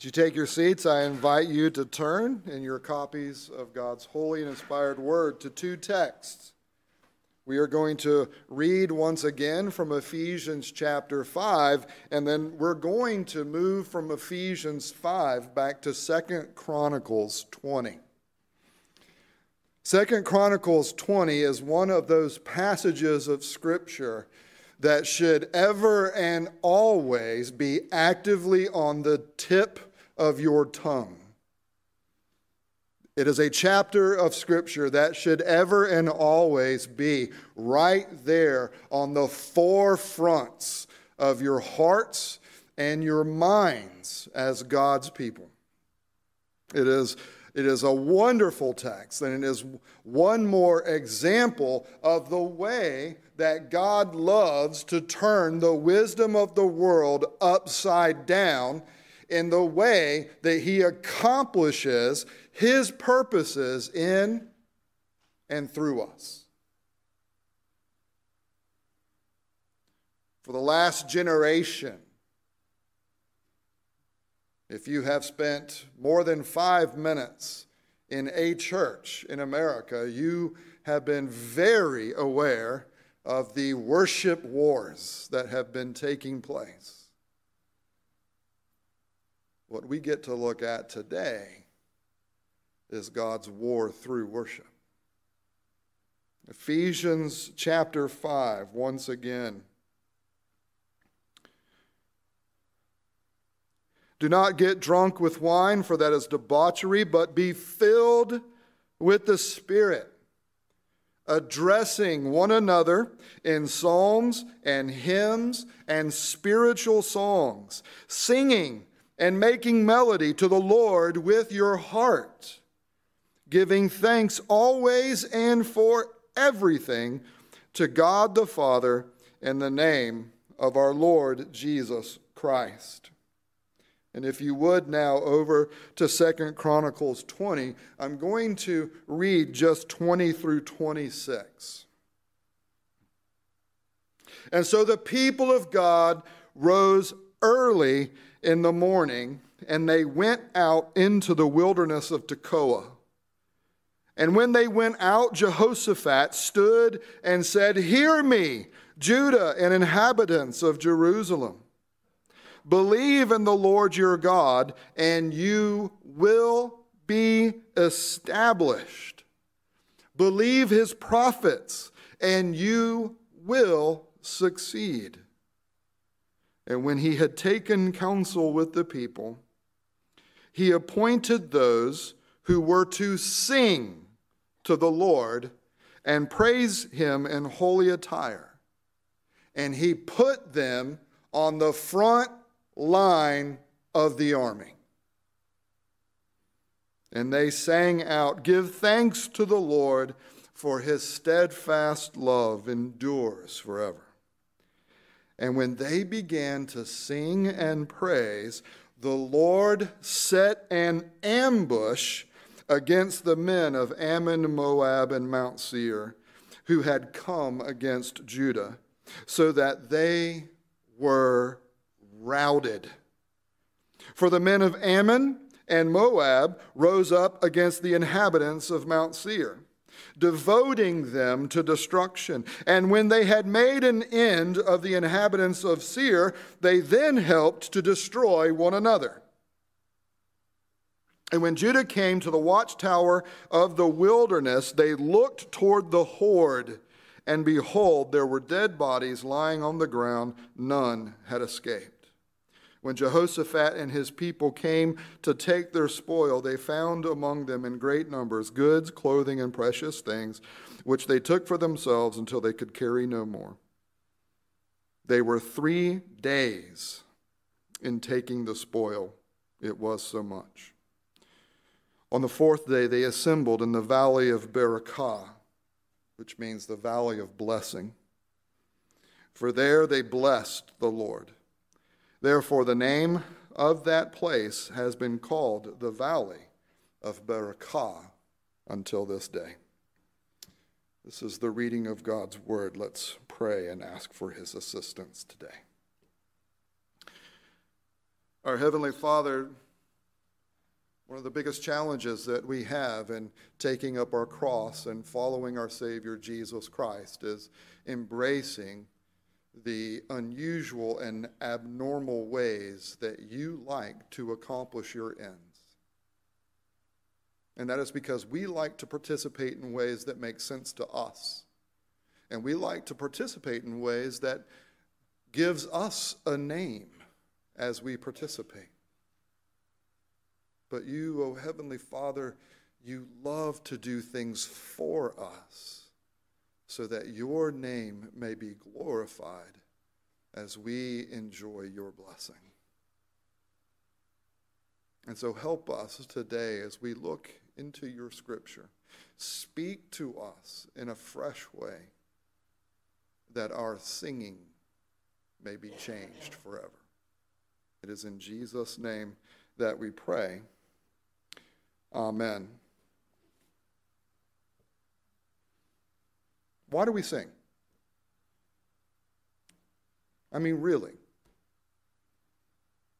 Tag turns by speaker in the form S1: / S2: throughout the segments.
S1: As you take your seats, I invite you to turn in your copies of God's holy and inspired word to two texts. We are going to read once again from Ephesians chapter 5, and then we're going to move from Ephesians 5 back to Second Chronicles 20. Second Chronicles 20 is one of those passages of Scripture that should ever and always be actively on the tip of your tongue. It is a chapter of Scripture that should ever and always be right there on the forefronts of your hearts and your minds as God's people. It is it is a wonderful text, and it is one more example of the way that God loves to turn the wisdom of the world upside down in the way that He accomplishes His purposes in and through us. For the last generation, if you have spent more than five minutes in a church in America, you have been very aware of the worship wars that have been taking place. What we get to look at today is God's war through worship. Ephesians chapter 5, once again. Do not get drunk with wine, for that is debauchery, but be filled with the Spirit, addressing one another in psalms and hymns and spiritual songs, singing and making melody to the Lord with your heart, giving thanks always and for everything to God the Father in the name of our Lord Jesus Christ. And if you would now over to Second Chronicles 20, I'm going to read just 20 through 26. And so the people of God rose early in the morning and they went out into the wilderness of Tekoa. And when they went out, Jehoshaphat stood and said, Hear me, Judah and inhabitants of Jerusalem. Believe in the Lord your God, and you will be established. Believe his prophets, and you will succeed. And when he had taken counsel with the people, he appointed those who were to sing to the Lord and praise him in holy attire. And he put them on the front line of the army. And they sang out, Give thanks to the Lord, for his steadfast love endures forever. And when they began to sing and praise, the Lord set an ambush against the men of Ammon, Moab, and Mount Seir, who had come against Judah, so that they were routed. For the men of Ammon and Moab rose up against the inhabitants of Mount Seir, devoting them to destruction. And when they had made an end of the inhabitants of Seir, they then helped to destroy one another. And when Judah came to the watchtower of the wilderness, they looked toward the horde, and behold, there were dead bodies lying on the ground. None had escaped. When Jehoshaphat and his people came to take their spoil, they found among them in great numbers goods, clothing, and precious things, which they took for themselves until they could carry no more. They were three days in taking the spoil, it was so much. On the fourth day, they assembled in the valley of Berakah, which means the valley of blessing. For there they blessed the Lord. Therefore, the name of that place has been called the Valley of Berakah until this day. This is the reading of God's word. Let's pray and ask for his assistance today. Our Heavenly Father, One of the biggest challenges that we have in taking up our cross and following our Savior Jesus Christ is embracing the unusual and abnormal ways that you like to accomplish your ends. And that is because we like to participate in ways that make sense to us. And we like to participate in ways that gives us a name as we participate. But you, O oh Heavenly Father, you love to do things for us so that your name may be glorified as we enjoy your blessing. And so help us today as we look into your scripture. Speak to us in a fresh way that our singing may be changed forever. It is in Jesus' name that we pray. Amen. Why do we sing? I mean, really.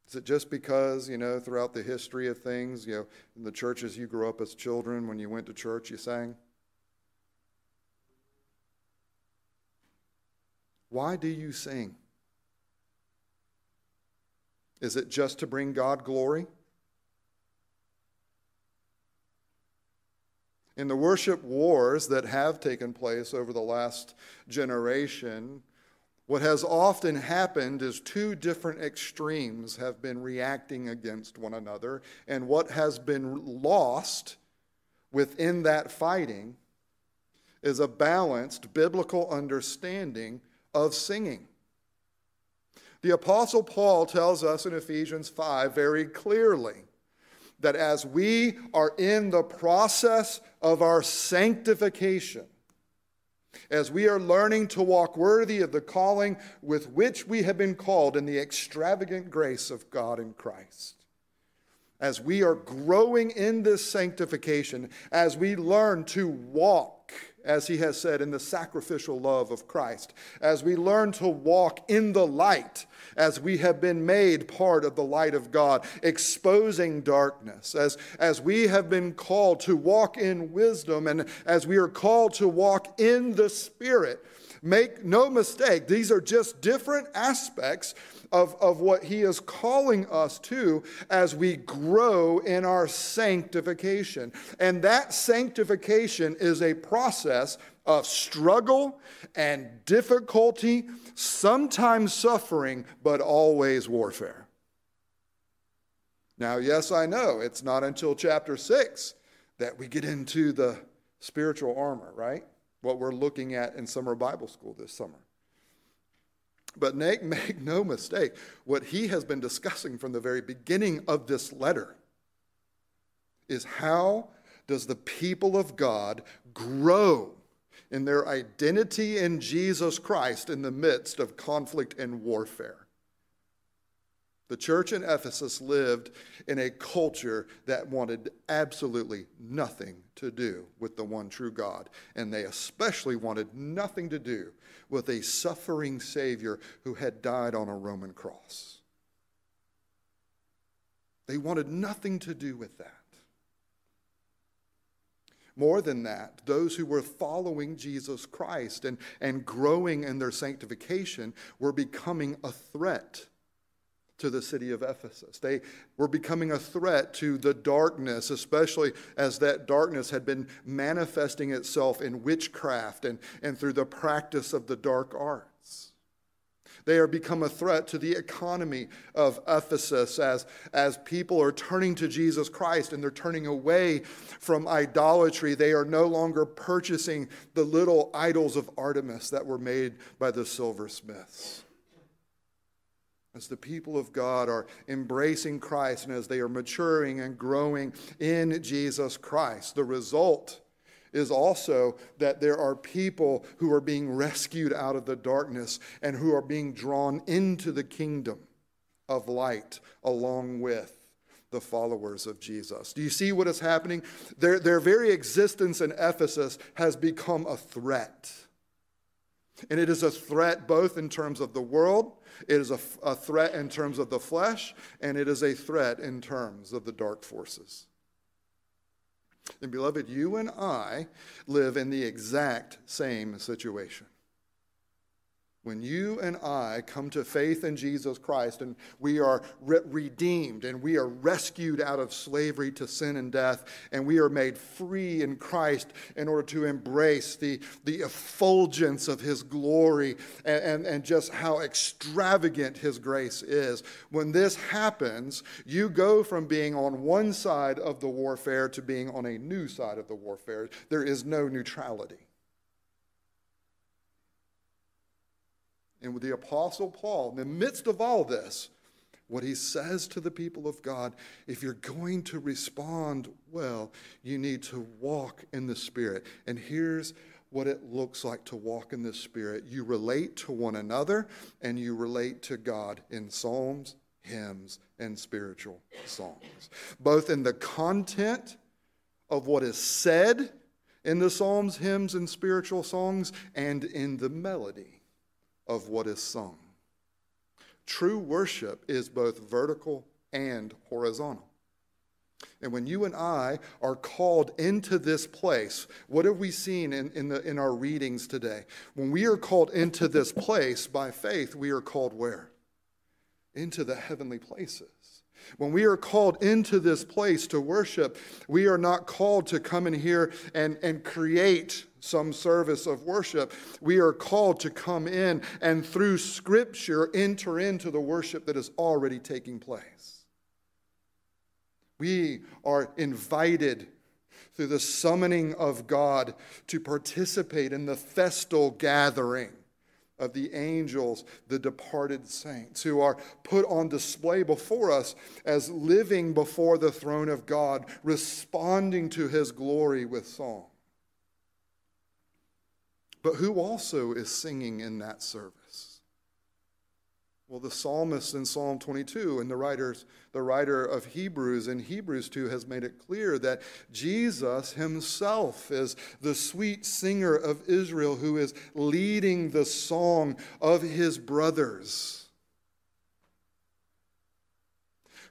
S1: Is it just because, you know, throughout the history of things, you know, in the churches you grew up as children, when you went to church, you sang? Why do you sing? Is it just to bring God glory? In the worship wars that have taken place over the last generation, what has often happened is two different extremes have been reacting against one another, and what has been lost within that fighting is a balanced biblical understanding of singing. The Apostle Paul tells us in Ephesians 5 very clearly that as we are in the process of our sanctification, as we are learning to walk worthy of the calling with which we have been called in the extravagant grace of God in Christ, as we are growing in this sanctification, as we learn to walk, as he has said, in the sacrificial love of Christ, as we learn to walk in the light, as we have been made part of the light of God, exposing darkness, as, as we have been called to walk in wisdom, and as we are called to walk in the Spirit. Make no mistake, these are just different aspects of, of what he is calling us to as we grow in our sanctification. And that sanctification is a process of struggle and difficulty, sometimes suffering, but always warfare. Now, yes, I know it's not until chapter 6 that we get into the spiritual armor, right? What we're looking at in summer Bible school this summer. But make, make no mistake, what he has been discussing from the very beginning of this letter is how does the people of God grow in their identity in Jesus Christ in the midst of conflict and warfare? The church in Ephesus lived in a culture that wanted absolutely nothing to do with the one true God. And they especially wanted nothing to do with a suffering Savior who had died on a Roman cross. They wanted nothing to do with that. More than that, those who were following Jesus Christ and, and growing in their sanctification were becoming a threat to the city of Ephesus. They were becoming a threat to the darkness, especially as that darkness had been manifesting itself in witchcraft and, and through the practice of the dark arts. They are become a threat to the economy of Ephesus as, as people are turning to Jesus Christ and they're turning away from idolatry. They are no longer purchasing the little idols of Artemis that were made by the silversmiths as the people of God are embracing Christ and as they are maturing and growing in Jesus Christ, the result is also that there are people who are being rescued out of the darkness and who are being drawn into the kingdom of light along with the followers of Jesus. Do you see what is happening? Their, their very existence in Ephesus has become a threat. And it is a threat both in terms of the world it is a, a threat in terms of the flesh, and it is a threat in terms of the dark forces. And beloved, you and I live in the exact same situation. When you and I come to faith in Jesus Christ and we are re- redeemed and we are rescued out of slavery to sin and death and we are made free in Christ in order to embrace the, the effulgence of His glory and, and, and just how extravagant His grace is. When this happens, you go from being on one side of the warfare to being on a new side of the warfare. There is no neutrality. And with the Apostle Paul, in the midst of all this, what he says to the people of God if you're going to respond well, you need to walk in the Spirit. And here's what it looks like to walk in the Spirit. You relate to one another and you relate to God in psalms, hymns, and spiritual songs, both in the content of what is said in the psalms, hymns, and spiritual songs, and in the melody of what is sung. True worship is both vertical and horizontal. And when you and I are called into this place, what have we seen in, in, the, in our readings today? When we are called into this place by faith, we are called where? Into the heavenly places. When we are called into this place to worship, we are not called to come in here and, and create some service of worship. We are called to come in and through Scripture enter into the worship that is already taking place. We are invited through the summoning of God to participate in the festal gathering of the angels, the departed saints, who are put on display before us as living before the throne of God, responding to his glory with song. But who also is singing in that service? Well, the psalmist in Psalm 22 and the writers, the writer of Hebrews in Hebrews 2 has made it clear that Jesus himself is the sweet singer of Israel who is leading the song of his brothers.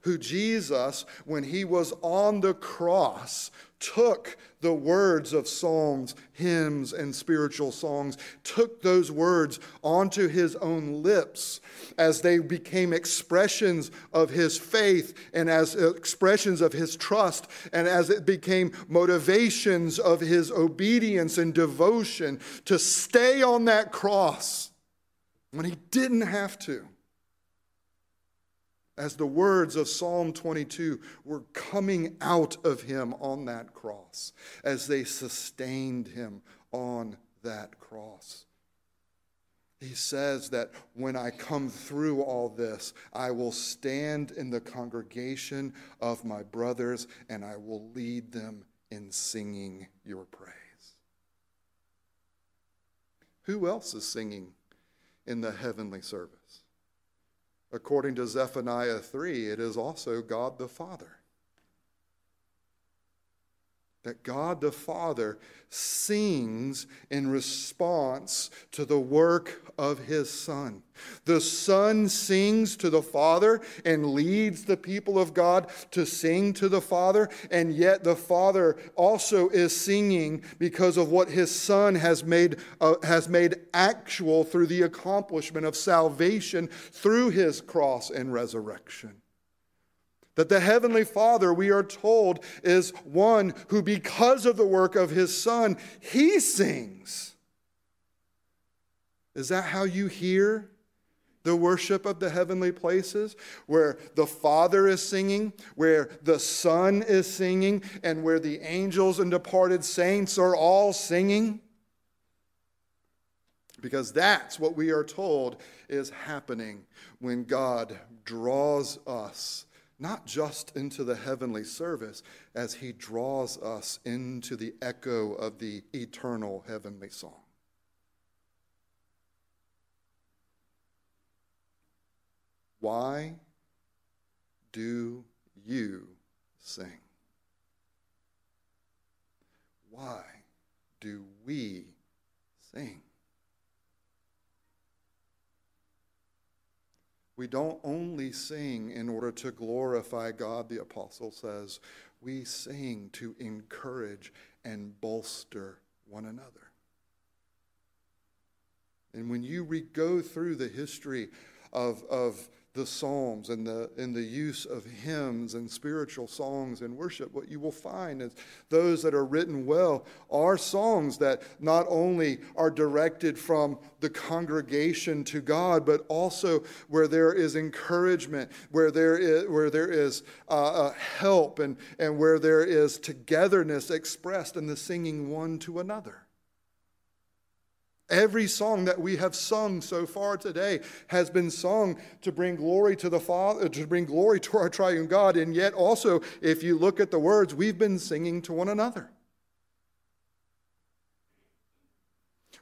S1: Who Jesus, when he was on the cross, took the words of psalms, hymns, and spiritual songs, took those words onto his own lips as they became expressions of his faith and as expressions of his trust, and as it became motivations of his obedience and devotion to stay on that cross when he didn't have to as the words of Psalm 22 were coming out of him on that cross, as they sustained him on that cross. He says that when I come through all this, I will stand in the congregation of my brothers and I will lead them in singing your praise. Who else is singing in the heavenly service? According to Zephaniah 3, it is also God the Father. That God the Father sings in response to the work of his Son. The Son sings to the Father and leads the people of God to sing to the Father, and yet the Father also is singing because of what his Son has made, uh, has made actual through the accomplishment of salvation through his cross and resurrection. That the Heavenly Father, we are told, is one who, because of the work of His Son, He sings. Is that how you hear the worship of the heavenly places? Where the Father is singing, where the Son is singing, and where the angels and departed saints are all singing? Because that's what we are told is happening when God draws us not just into the heavenly service, as he draws us into the echo of the eternal heavenly song. Why do you sing? Why do we sing? We don't only sing in order to glorify God, the apostle says. we sing to encourage and bolster one another. And when you re- go through the history of, of the Psalms and the, and the use of hymns and spiritual songs and worship, what you will find is those that are written well are songs that not only are directed from the congregation to God, but also where there is encouragement, where there is, where there is uh, uh, help, and, and where there is togetherness expressed in the singing one to another. Every song that we have sung so far today has been sung to bring glory to the Father, to bring glory to our triune God. And yet, also, if you look at the words, we've been singing to one another.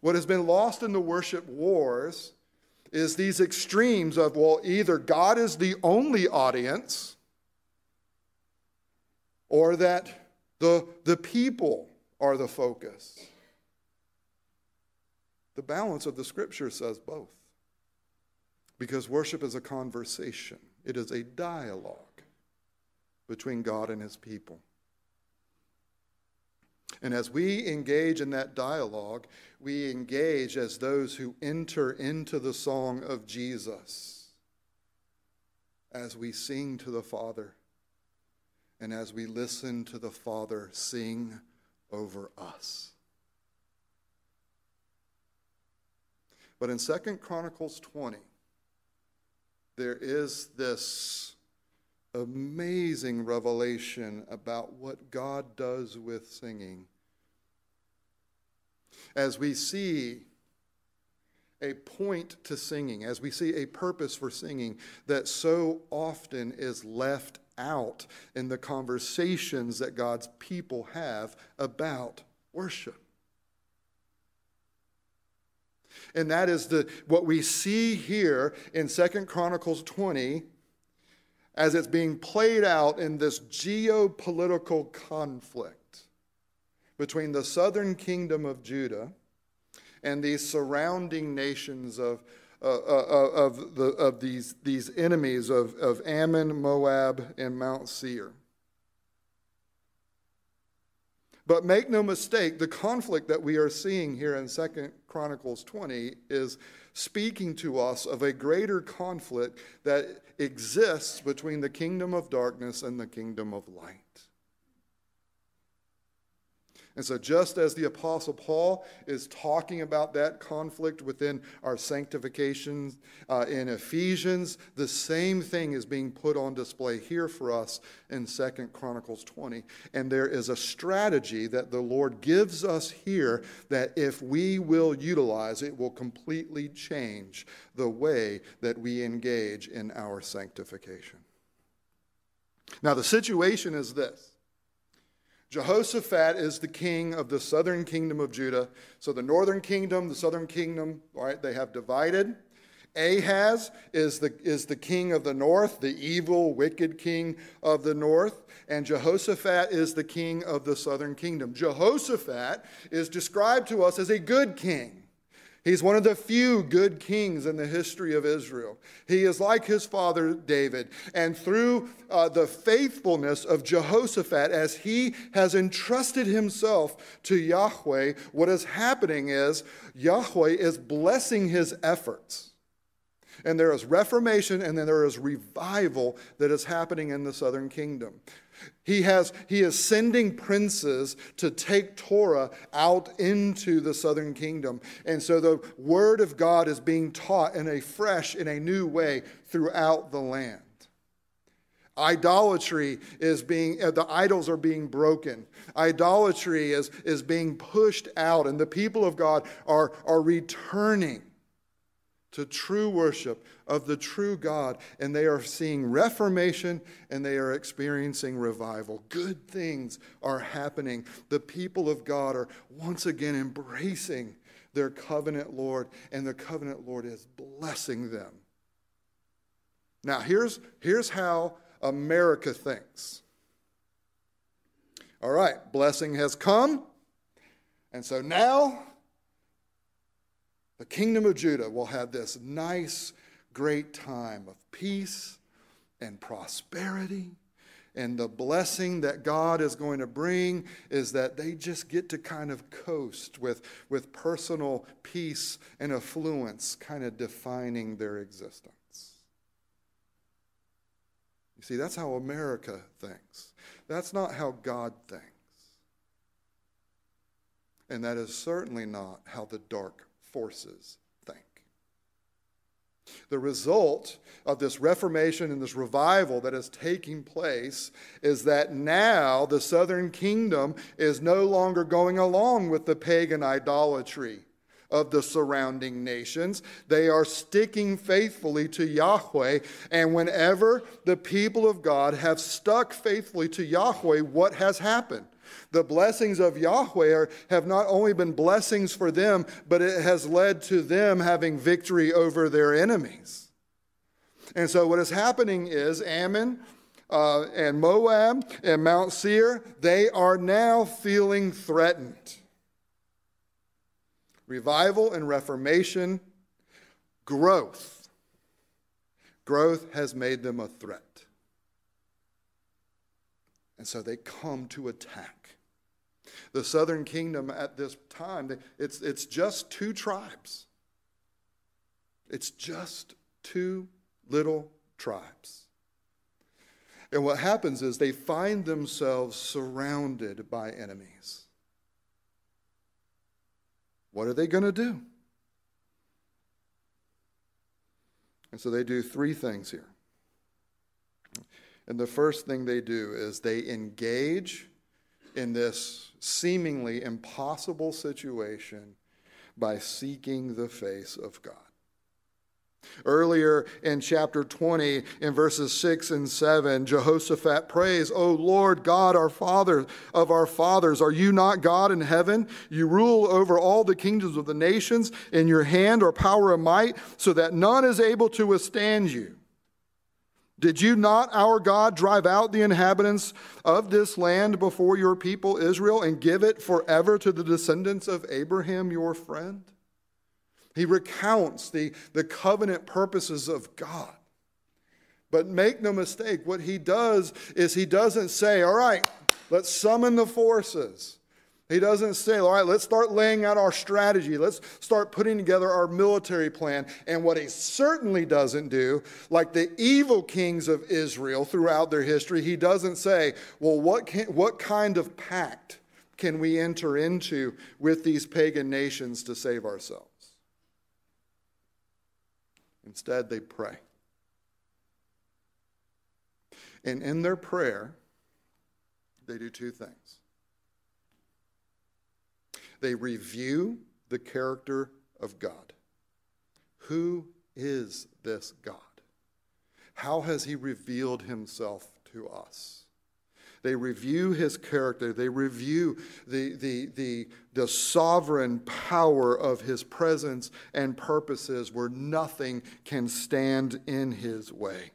S1: What has been lost in the worship wars is these extremes of, well, either God is the only audience or that the, the people are the focus. The balance of the scripture says both. Because worship is a conversation, it is a dialogue between God and his people. And as we engage in that dialogue, we engage as those who enter into the song of Jesus as we sing to the Father and as we listen to the Father sing over us. But in Second Chronicles 20, there is this amazing revelation about what God does with singing. As we see a point to singing, as we see a purpose for singing that so often is left out in the conversations that God's people have about worship. And that is the, what we see here in Second Chronicles 20 as it's being played out in this geopolitical conflict between the southern kingdom of Judah and these surrounding nations of, uh, uh, of, the, of these, these enemies of, of Ammon, Moab, and Mount Seir. But make no mistake, the conflict that we are seeing here in Second Chronicles 20 is speaking to us of a greater conflict that exists between the kingdom of darkness and the kingdom of light. And so, just as the Apostle Paul is talking about that conflict within our sanctification uh, in Ephesians, the same thing is being put on display here for us in Second Chronicles 20. And there is a strategy that the Lord gives us here that if we will utilize, it will completely change the way that we engage in our sanctification. Now, the situation is this. Jehoshaphat is the king of the southern kingdom of Judah. So the northern kingdom, the southern kingdom, all right, they have divided. Ahaz is the, is the king of the north, the evil, wicked king of the north. And Jehoshaphat is the king of the southern kingdom. Jehoshaphat is described to us as a good king. He's one of the few good kings in the history of Israel. He is like his father David. And through uh, the faithfulness of Jehoshaphat, as he has entrusted himself to Yahweh, what is happening is Yahweh is blessing his efforts. And there is reformation and then there is revival that is happening in the southern kingdom. He, has, he is sending princes to take Torah out into the southern kingdom. And so the word of God is being taught in a fresh, in a new way throughout the land. Idolatry is being, uh, the idols are being broken. Idolatry is, is being pushed out, and the people of God are, are returning to true worship of the true God, and they are seeing reformation and they are experiencing revival. Good things are happening. The people of God are once again embracing their covenant Lord, and the covenant Lord is blessing them. Now, here's, here's how America thinks. All right, blessing has come, and so now the kingdom of Judah will have this nice, great time of peace and prosperity And the blessing that God is going to bring is that they just get to kind of coast with, with personal peace and affluence, kind of defining their existence. You see, that's how America thinks. That's not how God thinks. And that is certainly not how the dark forces think. The result of this reformation and this revival that is taking place is that now the southern kingdom is no longer going along with the pagan idolatry of the surrounding nations. They are sticking faithfully to Yahweh. And whenever the people of God have stuck faithfully to Yahweh, what has happened? The blessings of Yahweh are, have not only been blessings for them, but it has led to them having victory over their enemies. And so, what is happening is Ammon uh, and Moab and Mount Seir, they are now feeling threatened. Revival and reformation, growth. Growth has made them a threat. And so they come to attack. The southern kingdom at this time, it's, it's just two tribes. It's just two little tribes. And what happens is they find themselves surrounded by enemies. What are they going to do? And so they do three things here. And the first thing they do is they engage in this seemingly impossible situation by seeking the face of God. Earlier in chapter 20, in verses 6 and 7, Jehoshaphat prays, O Lord God, our Father of our fathers, are you not God in heaven? You rule over all the kingdoms of the nations. In your hand are power and might, so that none is able to withstand you. Did you not, our God, drive out the inhabitants of this land before your people Israel and give it forever to the descendants of Abraham, your friend? He recounts the, the covenant purposes of God. But make no mistake, what he does is he doesn't say, All right, let's summon the forces. He doesn't say, All right, let's start laying out our strategy. Let's start putting together our military plan. And what he certainly doesn't do, like the evil kings of Israel throughout their history, he doesn't say, Well, what, can, what kind of pact can we enter into with these pagan nations to save ourselves? Instead, they pray. And in their prayer, they do two things they review the character of God. Who is this God? How has he revealed himself to us? They review his character. They review the, the, the, the sovereign power of his presence and purposes where nothing can stand in his way.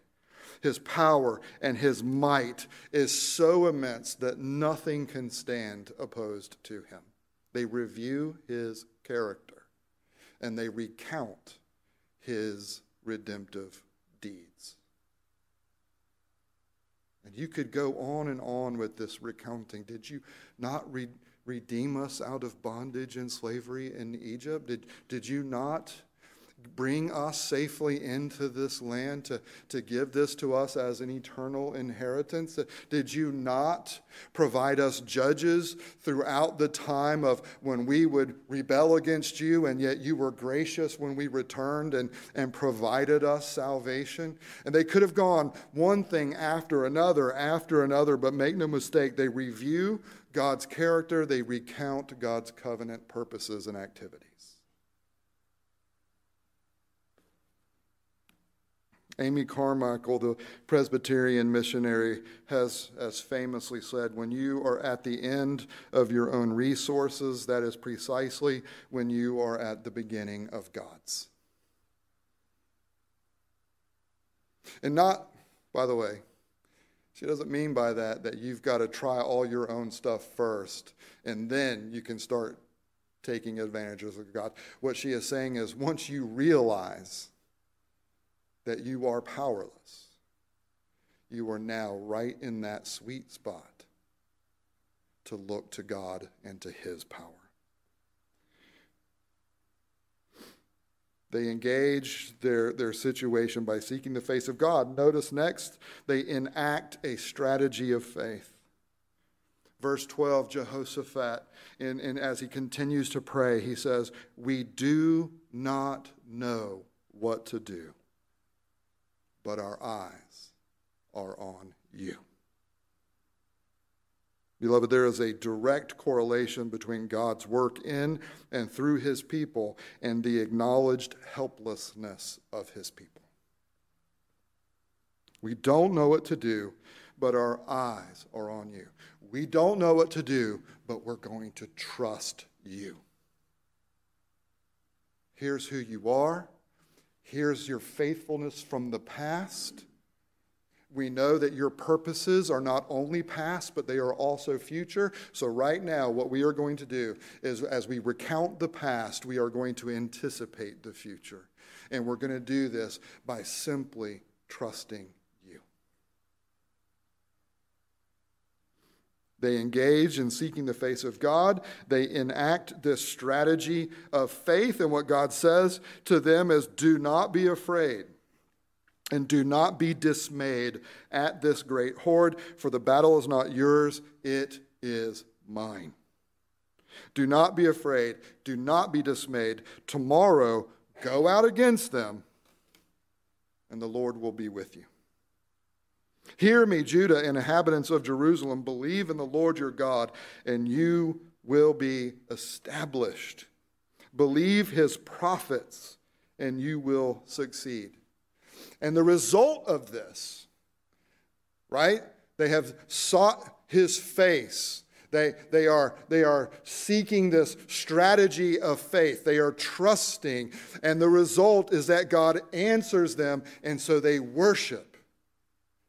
S1: His power and his might is so immense that nothing can stand opposed to him. They review his character and they recount his redemptive deeds. And you could go on and on with this recounting. Did you not re- redeem us out of bondage and slavery in Egypt? Did, did you not bring us safely into this land to, to give this to us as an eternal inheritance? Did you not provide us judges throughout the time of when we would rebel against you, and yet you were gracious when we returned and, and provided us salvation? And they could have gone one thing after another, after another, but make no mistake, they review God's character, they recount God's covenant purposes and activities. Amy Carmichael, the Presbyterian missionary, has as famously said when you are at the end of your own resources, that is precisely when you are at the beginning of God's. And not, by the way, she doesn't mean by that that you've got to try all your own stuff first and then you can start taking advantages of God. What she is saying is once you realize that you are powerless. you are now right in that sweet spot to look to God and to His power. They engage their, their situation by seeking the face of God. Notice next, they enact a strategy of faith. Verse 12, Jehoshaphat, in, in, as he continues to pray, he says, We do not know what to do, but our eyes are on you. Beloved, there is a direct correlation between God's work in and through his people and the acknowledged helplessness of his people. We don't know what to do, but our eyes are on you. We don't know what to do, but we're going to trust you. Here's who you are. Here's your faithfulness from the past. We know that your purposes are not only past, but they are also future. So, right now, what we are going to do is as we recount the past, we are going to anticipate the future. And we're going to do this by simply trusting you. They engage in seeking the face of God. They enact this strategy of faith. And what God says to them is do not be afraid. And do not be dismayed at this great horde, for the battle is not yours, it is mine. Do not be afraid. Do not be dismayed. Tomorrow, go out against them, and the Lord will be with you. Hear me, Judah, inhabitants of Jerusalem. Believe in the Lord your God, and you will be established. Believe his prophets, and you will succeed. And the result of this, right? They have sought his face. They, they, are, they are seeking this strategy of faith. They are trusting. And the result is that God answers them, and so they worship.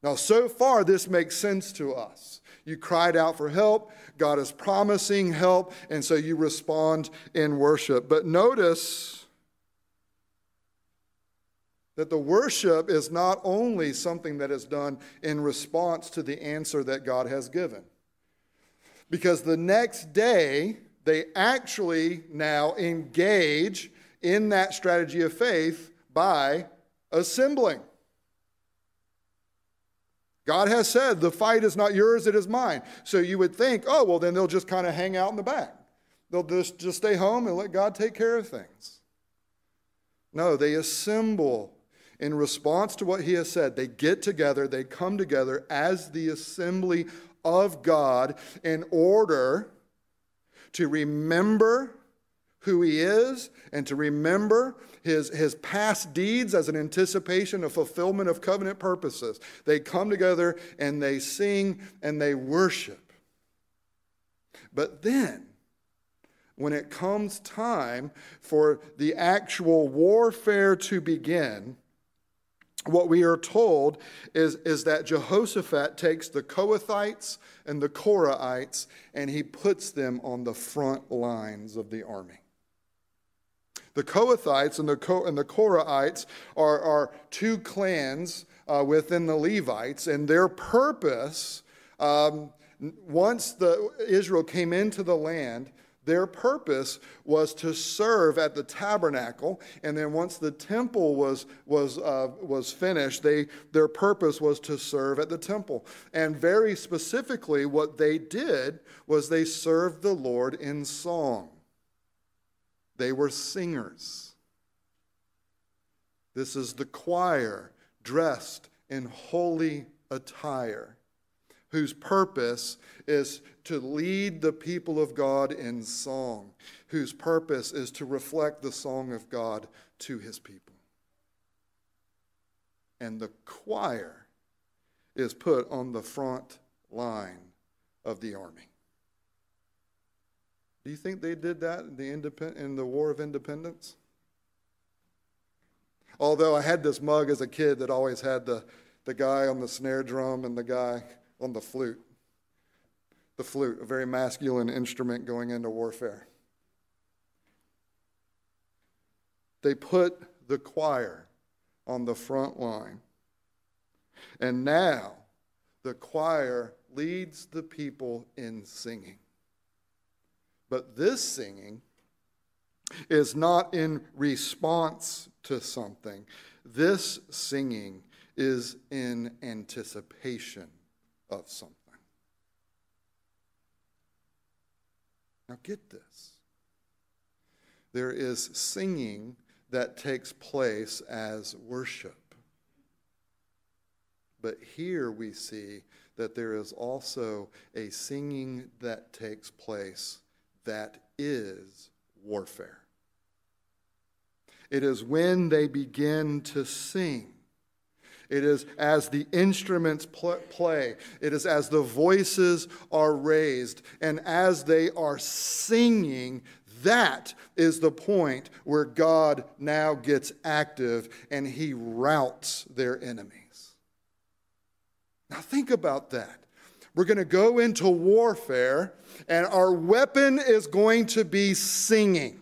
S1: Now, so far, this makes sense to us. You cried out for help. God is promising help, and so you respond in worship. But notice that the worship is not only something that is done in response to the answer that God has given. Because the next day, they actually now engage in that strategy of faith by assembling. God has said, the fight is not yours, it is mine. So you would think, oh, well, then they'll just kind of hang out in the back. They'll just, just stay home and let God take care of things. No, they assemble in response to what he has said, they get together, they come together as the assembly of God in order to remember who he is and to remember his, his past deeds as an anticipation of fulfillment of covenant purposes. They come together and they sing and they worship. But then, when it comes time for the actual warfare to begin, what we are told is, is that Jehoshaphat takes the Kohathites and the Korahites and he puts them on the front lines of the army. The Kohathites and the, Ko- and the Korahites are, are two clans uh, within the Levites, and their purpose, um, once the, Israel came into the land, their purpose was to serve at the tabernacle, and then once the temple was, was, uh, was finished, they, their purpose was to serve at the temple. And very specifically, what they did was they served the Lord in song. They were singers. This is the choir dressed in holy attire whose purpose is to lead the people of God in song, whose purpose is to reflect the song of God to his people. And the choir is put on the front line of the army. Do you think they did that in the, independ- in the War of Independence? Although I had this mug as a kid that always had the, the guy on the snare drum and the guy on the flute. The flute, a very masculine instrument going into warfare. They put the choir on the front line. And now the choir leads the people in singing. But this singing is not in response to something, this singing is in anticipation of something. Now, get this. There is singing that takes place as worship. But here we see that there is also a singing that takes place that is warfare. It is when they begin to sing. It is as the instruments play. It is as the voices are raised. And as they are singing, that is the point where God now gets active and he routs their enemies. Now, think about that. We're going to go into warfare, and our weapon is going to be singing.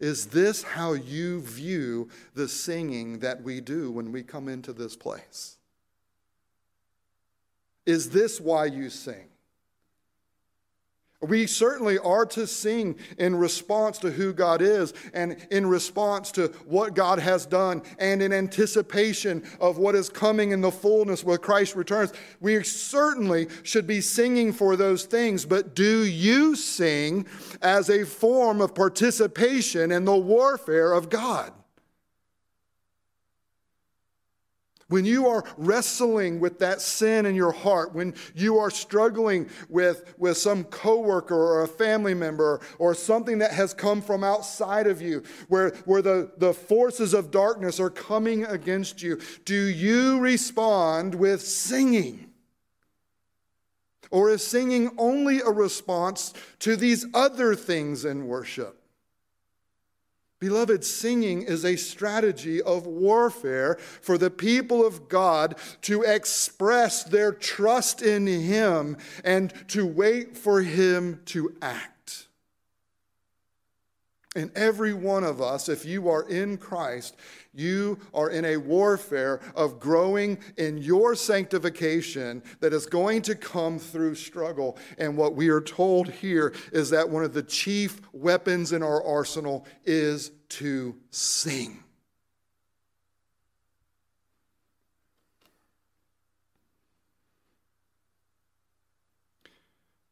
S1: Is this how you view the singing that we do when we come into this place? Is this why you sing? We certainly are to sing in response to who God is and in response to what God has done and in anticipation of what is coming in the fullness when Christ returns. We certainly should be singing for those things, but do you sing as a form of participation in the warfare of God? When you are wrestling with that sin in your heart, when you are struggling with, with some coworker or a family member or something that has come from outside of you, where, where the, the forces of darkness are coming against you, do you respond with singing? Or is singing only a response to these other things in worship? Beloved, singing is a strategy of warfare for the people of God to express their trust in Him and to wait for Him to act. And every one of us, if you are in Christ, you are in a warfare of growing in your sanctification that is going to come through struggle. And what we are told here is that one of the chief weapons in our arsenal is to sing.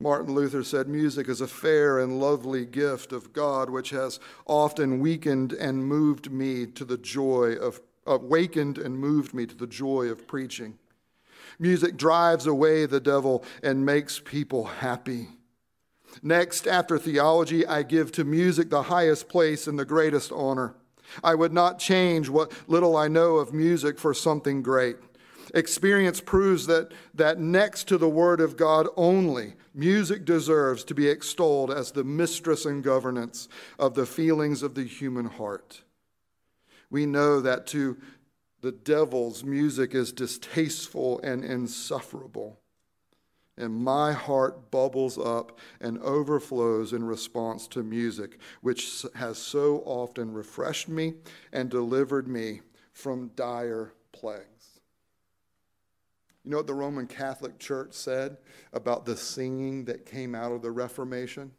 S1: Martin Luther said, Music is a fair and lovely gift of God, which has often weakened and moved me to the joy of, uh, awakened and moved me to the joy of preaching. Music drives away the devil and makes people happy. Next, after theology, I give to music the highest place and the greatest honor. I would not change what little I know of music for something great. Experience proves that, that next to the Word of God only, music deserves to be extolled as the mistress and governance of the feelings of the human heart. We know that to the devil's music is distasteful and insufferable. And my heart bubbles up and overflows in response to music, which has so often refreshed me and delivered me from dire plague. You know what the Roman Catholic Church said about the singing that came out of the Reformation?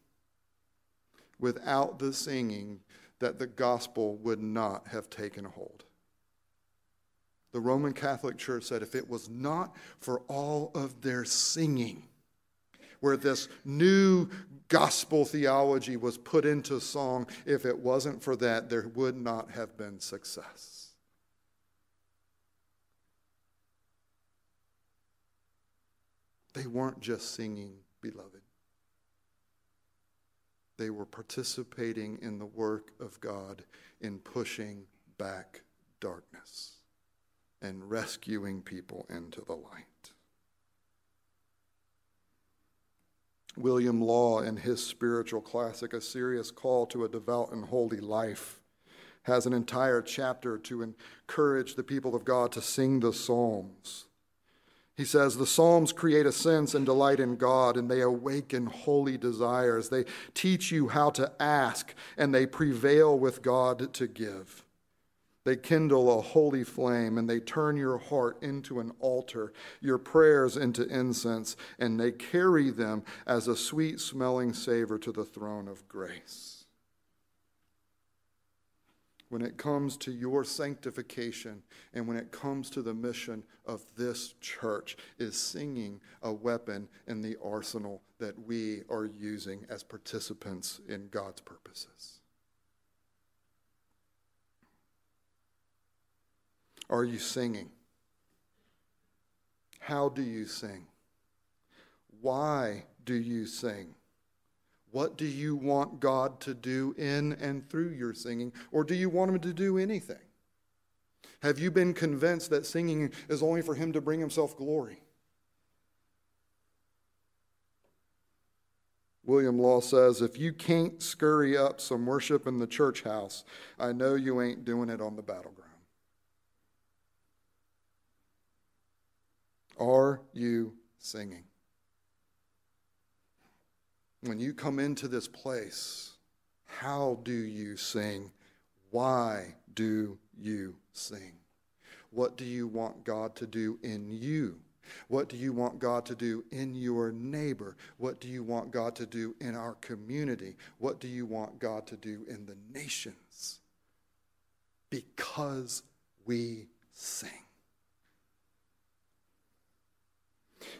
S1: Without the singing, that the gospel would not have taken hold. The Roman Catholic Church said if it was not for all of their singing, where this new gospel theology was put into song, if it wasn't for that, there would not have been success. They weren't just singing, beloved. They were participating in the work of God in pushing back darkness and rescuing people into the light. William Law, in his spiritual classic, A Serious Call to a Devout and Holy Life, has an entire chapter to encourage the people of God to sing the Psalms. He says, The Psalms create a sense and delight in God, and they awaken holy desires. They teach you how to ask, and they prevail with God to give. They kindle a holy flame and they turn your heart into an altar, your prayers into incense, and they carry them as a sweet smelling savor to the throne of grace. When it comes to your sanctification and when it comes to the mission of this church, is singing a weapon in the arsenal that we are using as participants in God's purposes. are you singing? How do you sing? Why do you sing? What do you want God to do in and through your singing? Or do you want Him to do anything? Have you been convinced that singing is only for Him to bring Himself glory? William Law says if you can't scurry up some worship in the church house, I know you ain't doing it on the battleground. Are you singing? When you come into this place, how do you sing? Why do you sing? What do you want God to do in you? What do you want God to do in your neighbor? What do you want God to do in our community? What do you want God to do in the nations? Because we sing.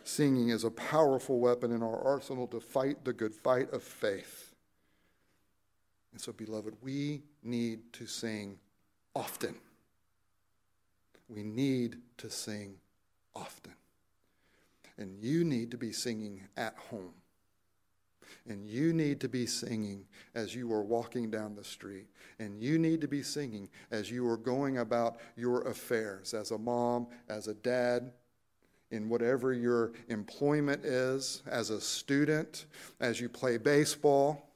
S1: Singing is a powerful weapon in our arsenal to fight the good fight of faith. And so, beloved, we need to sing often. We need to sing often. And you need to be singing at home. And you need to be singing as you are walking down the street. And you need to be singing as you are going about your affairs as a mom, as a dad, in whatever your employment is, as a student, as you play baseball,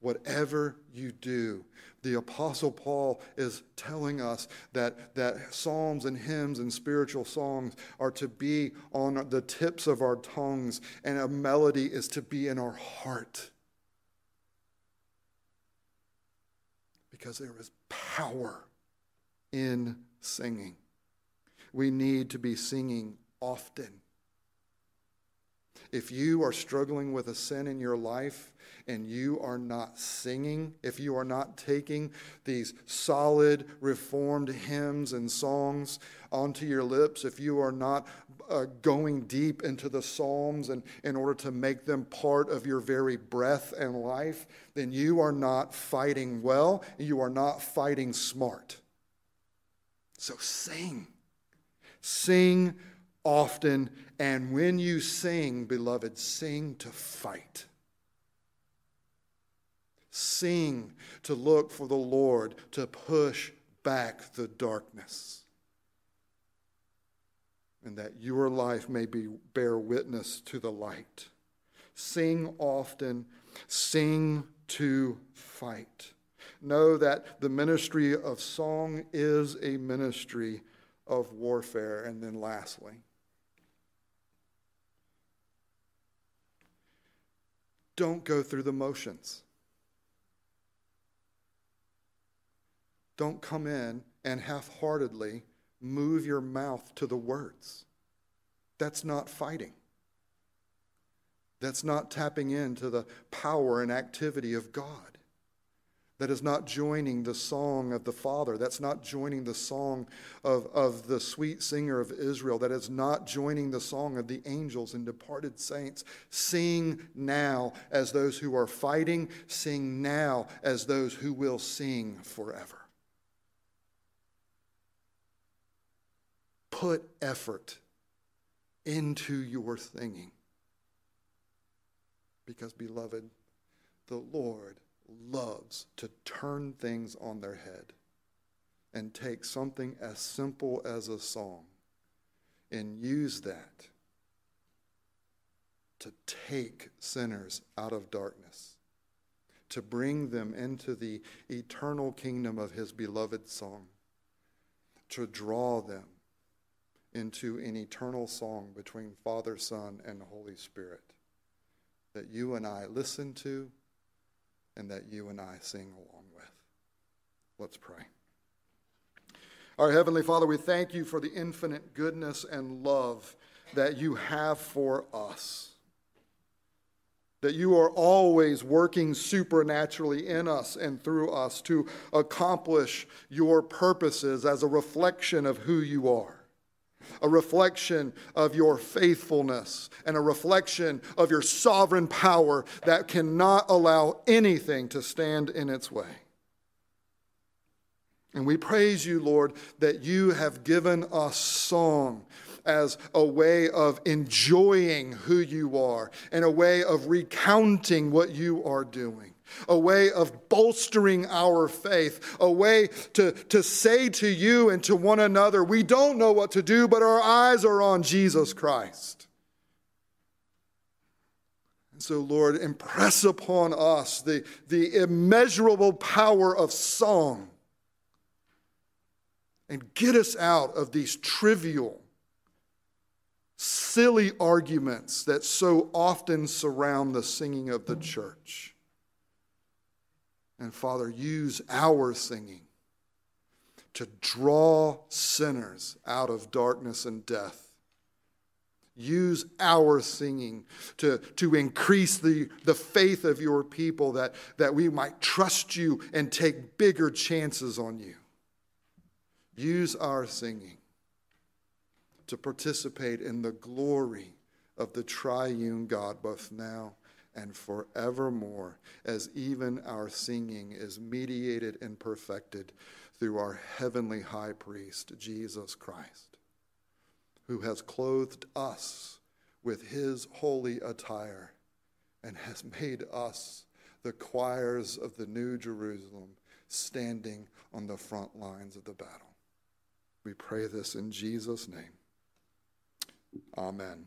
S1: whatever you do. The Apostle Paul is telling us that, that psalms and hymns and spiritual songs are to be on the tips of our tongues, and a melody is to be in our heart. Because there is power in singing we need to be singing often. If you are struggling with a sin in your life and you are not singing, if you are not taking these solid, reformed hymns and songs onto your lips, if you are not uh, going deep into the Psalms and in order to make them part of your very breath and life, then you are not fighting well, you are not fighting smart. So sing. Sing often, and when you sing, beloved, sing to fight. Sing to look for the Lord, to push back the darkness. And that your life may be, bear witness to the light. Sing often, sing to fight. Know that the ministry of song is a ministry of warfare. And then lastly, don't go through the motions. Don't come in and half heartedly move your mouth to the words. That's not fighting. That's not tapping into the power and activity of God that is not joining the song of the Father. That's not joining the song of, of the sweet singer of Israel. That is not joining the song of the angels and departed saints. Sing now as those who are fighting, sing now as those who will sing forever. Put effort into your singing. Because, beloved, the Lord loves to turn things on their head and take something as simple as a song and use that to take sinners out of darkness, to bring them into the eternal kingdom of his beloved song, to draw them into an eternal song between Father, Son, and Holy Spirit that you and I listen to and that you and I sing along with. Let's pray. Our Heavenly Father, we thank you for the infinite goodness and love that you have for us. That you are always working supernaturally in us and through us to accomplish your purposes as a reflection of who you are a reflection of your faithfulness and a reflection of your sovereign power that cannot allow anything to stand in its way. And we praise you, Lord, that you have given us song as a way of enjoying who you are and a way of recounting what you are doing, a way of bolstering our faith, a way to, to say to you and to one another, we don't know what to do, but our eyes are on Jesus Christ. And so, Lord, impress upon us the, the immeasurable power of song and get us out of these trivial, silly arguments that so often surround the singing of the church. And Father, use our singing to draw sinners out of darkness and death. Use our singing to, to increase the, the faith of your people that, that we might trust you and take bigger chances on you. Use our singing to participate in the glory of the triune God, both now and forevermore, as even our singing is mediated and perfected through our heavenly high priest, Jesus Christ, who has clothed us with his holy attire and has made us the choirs of the New Jerusalem standing on the front lines of the battle. We pray this in Jesus' name. Amen.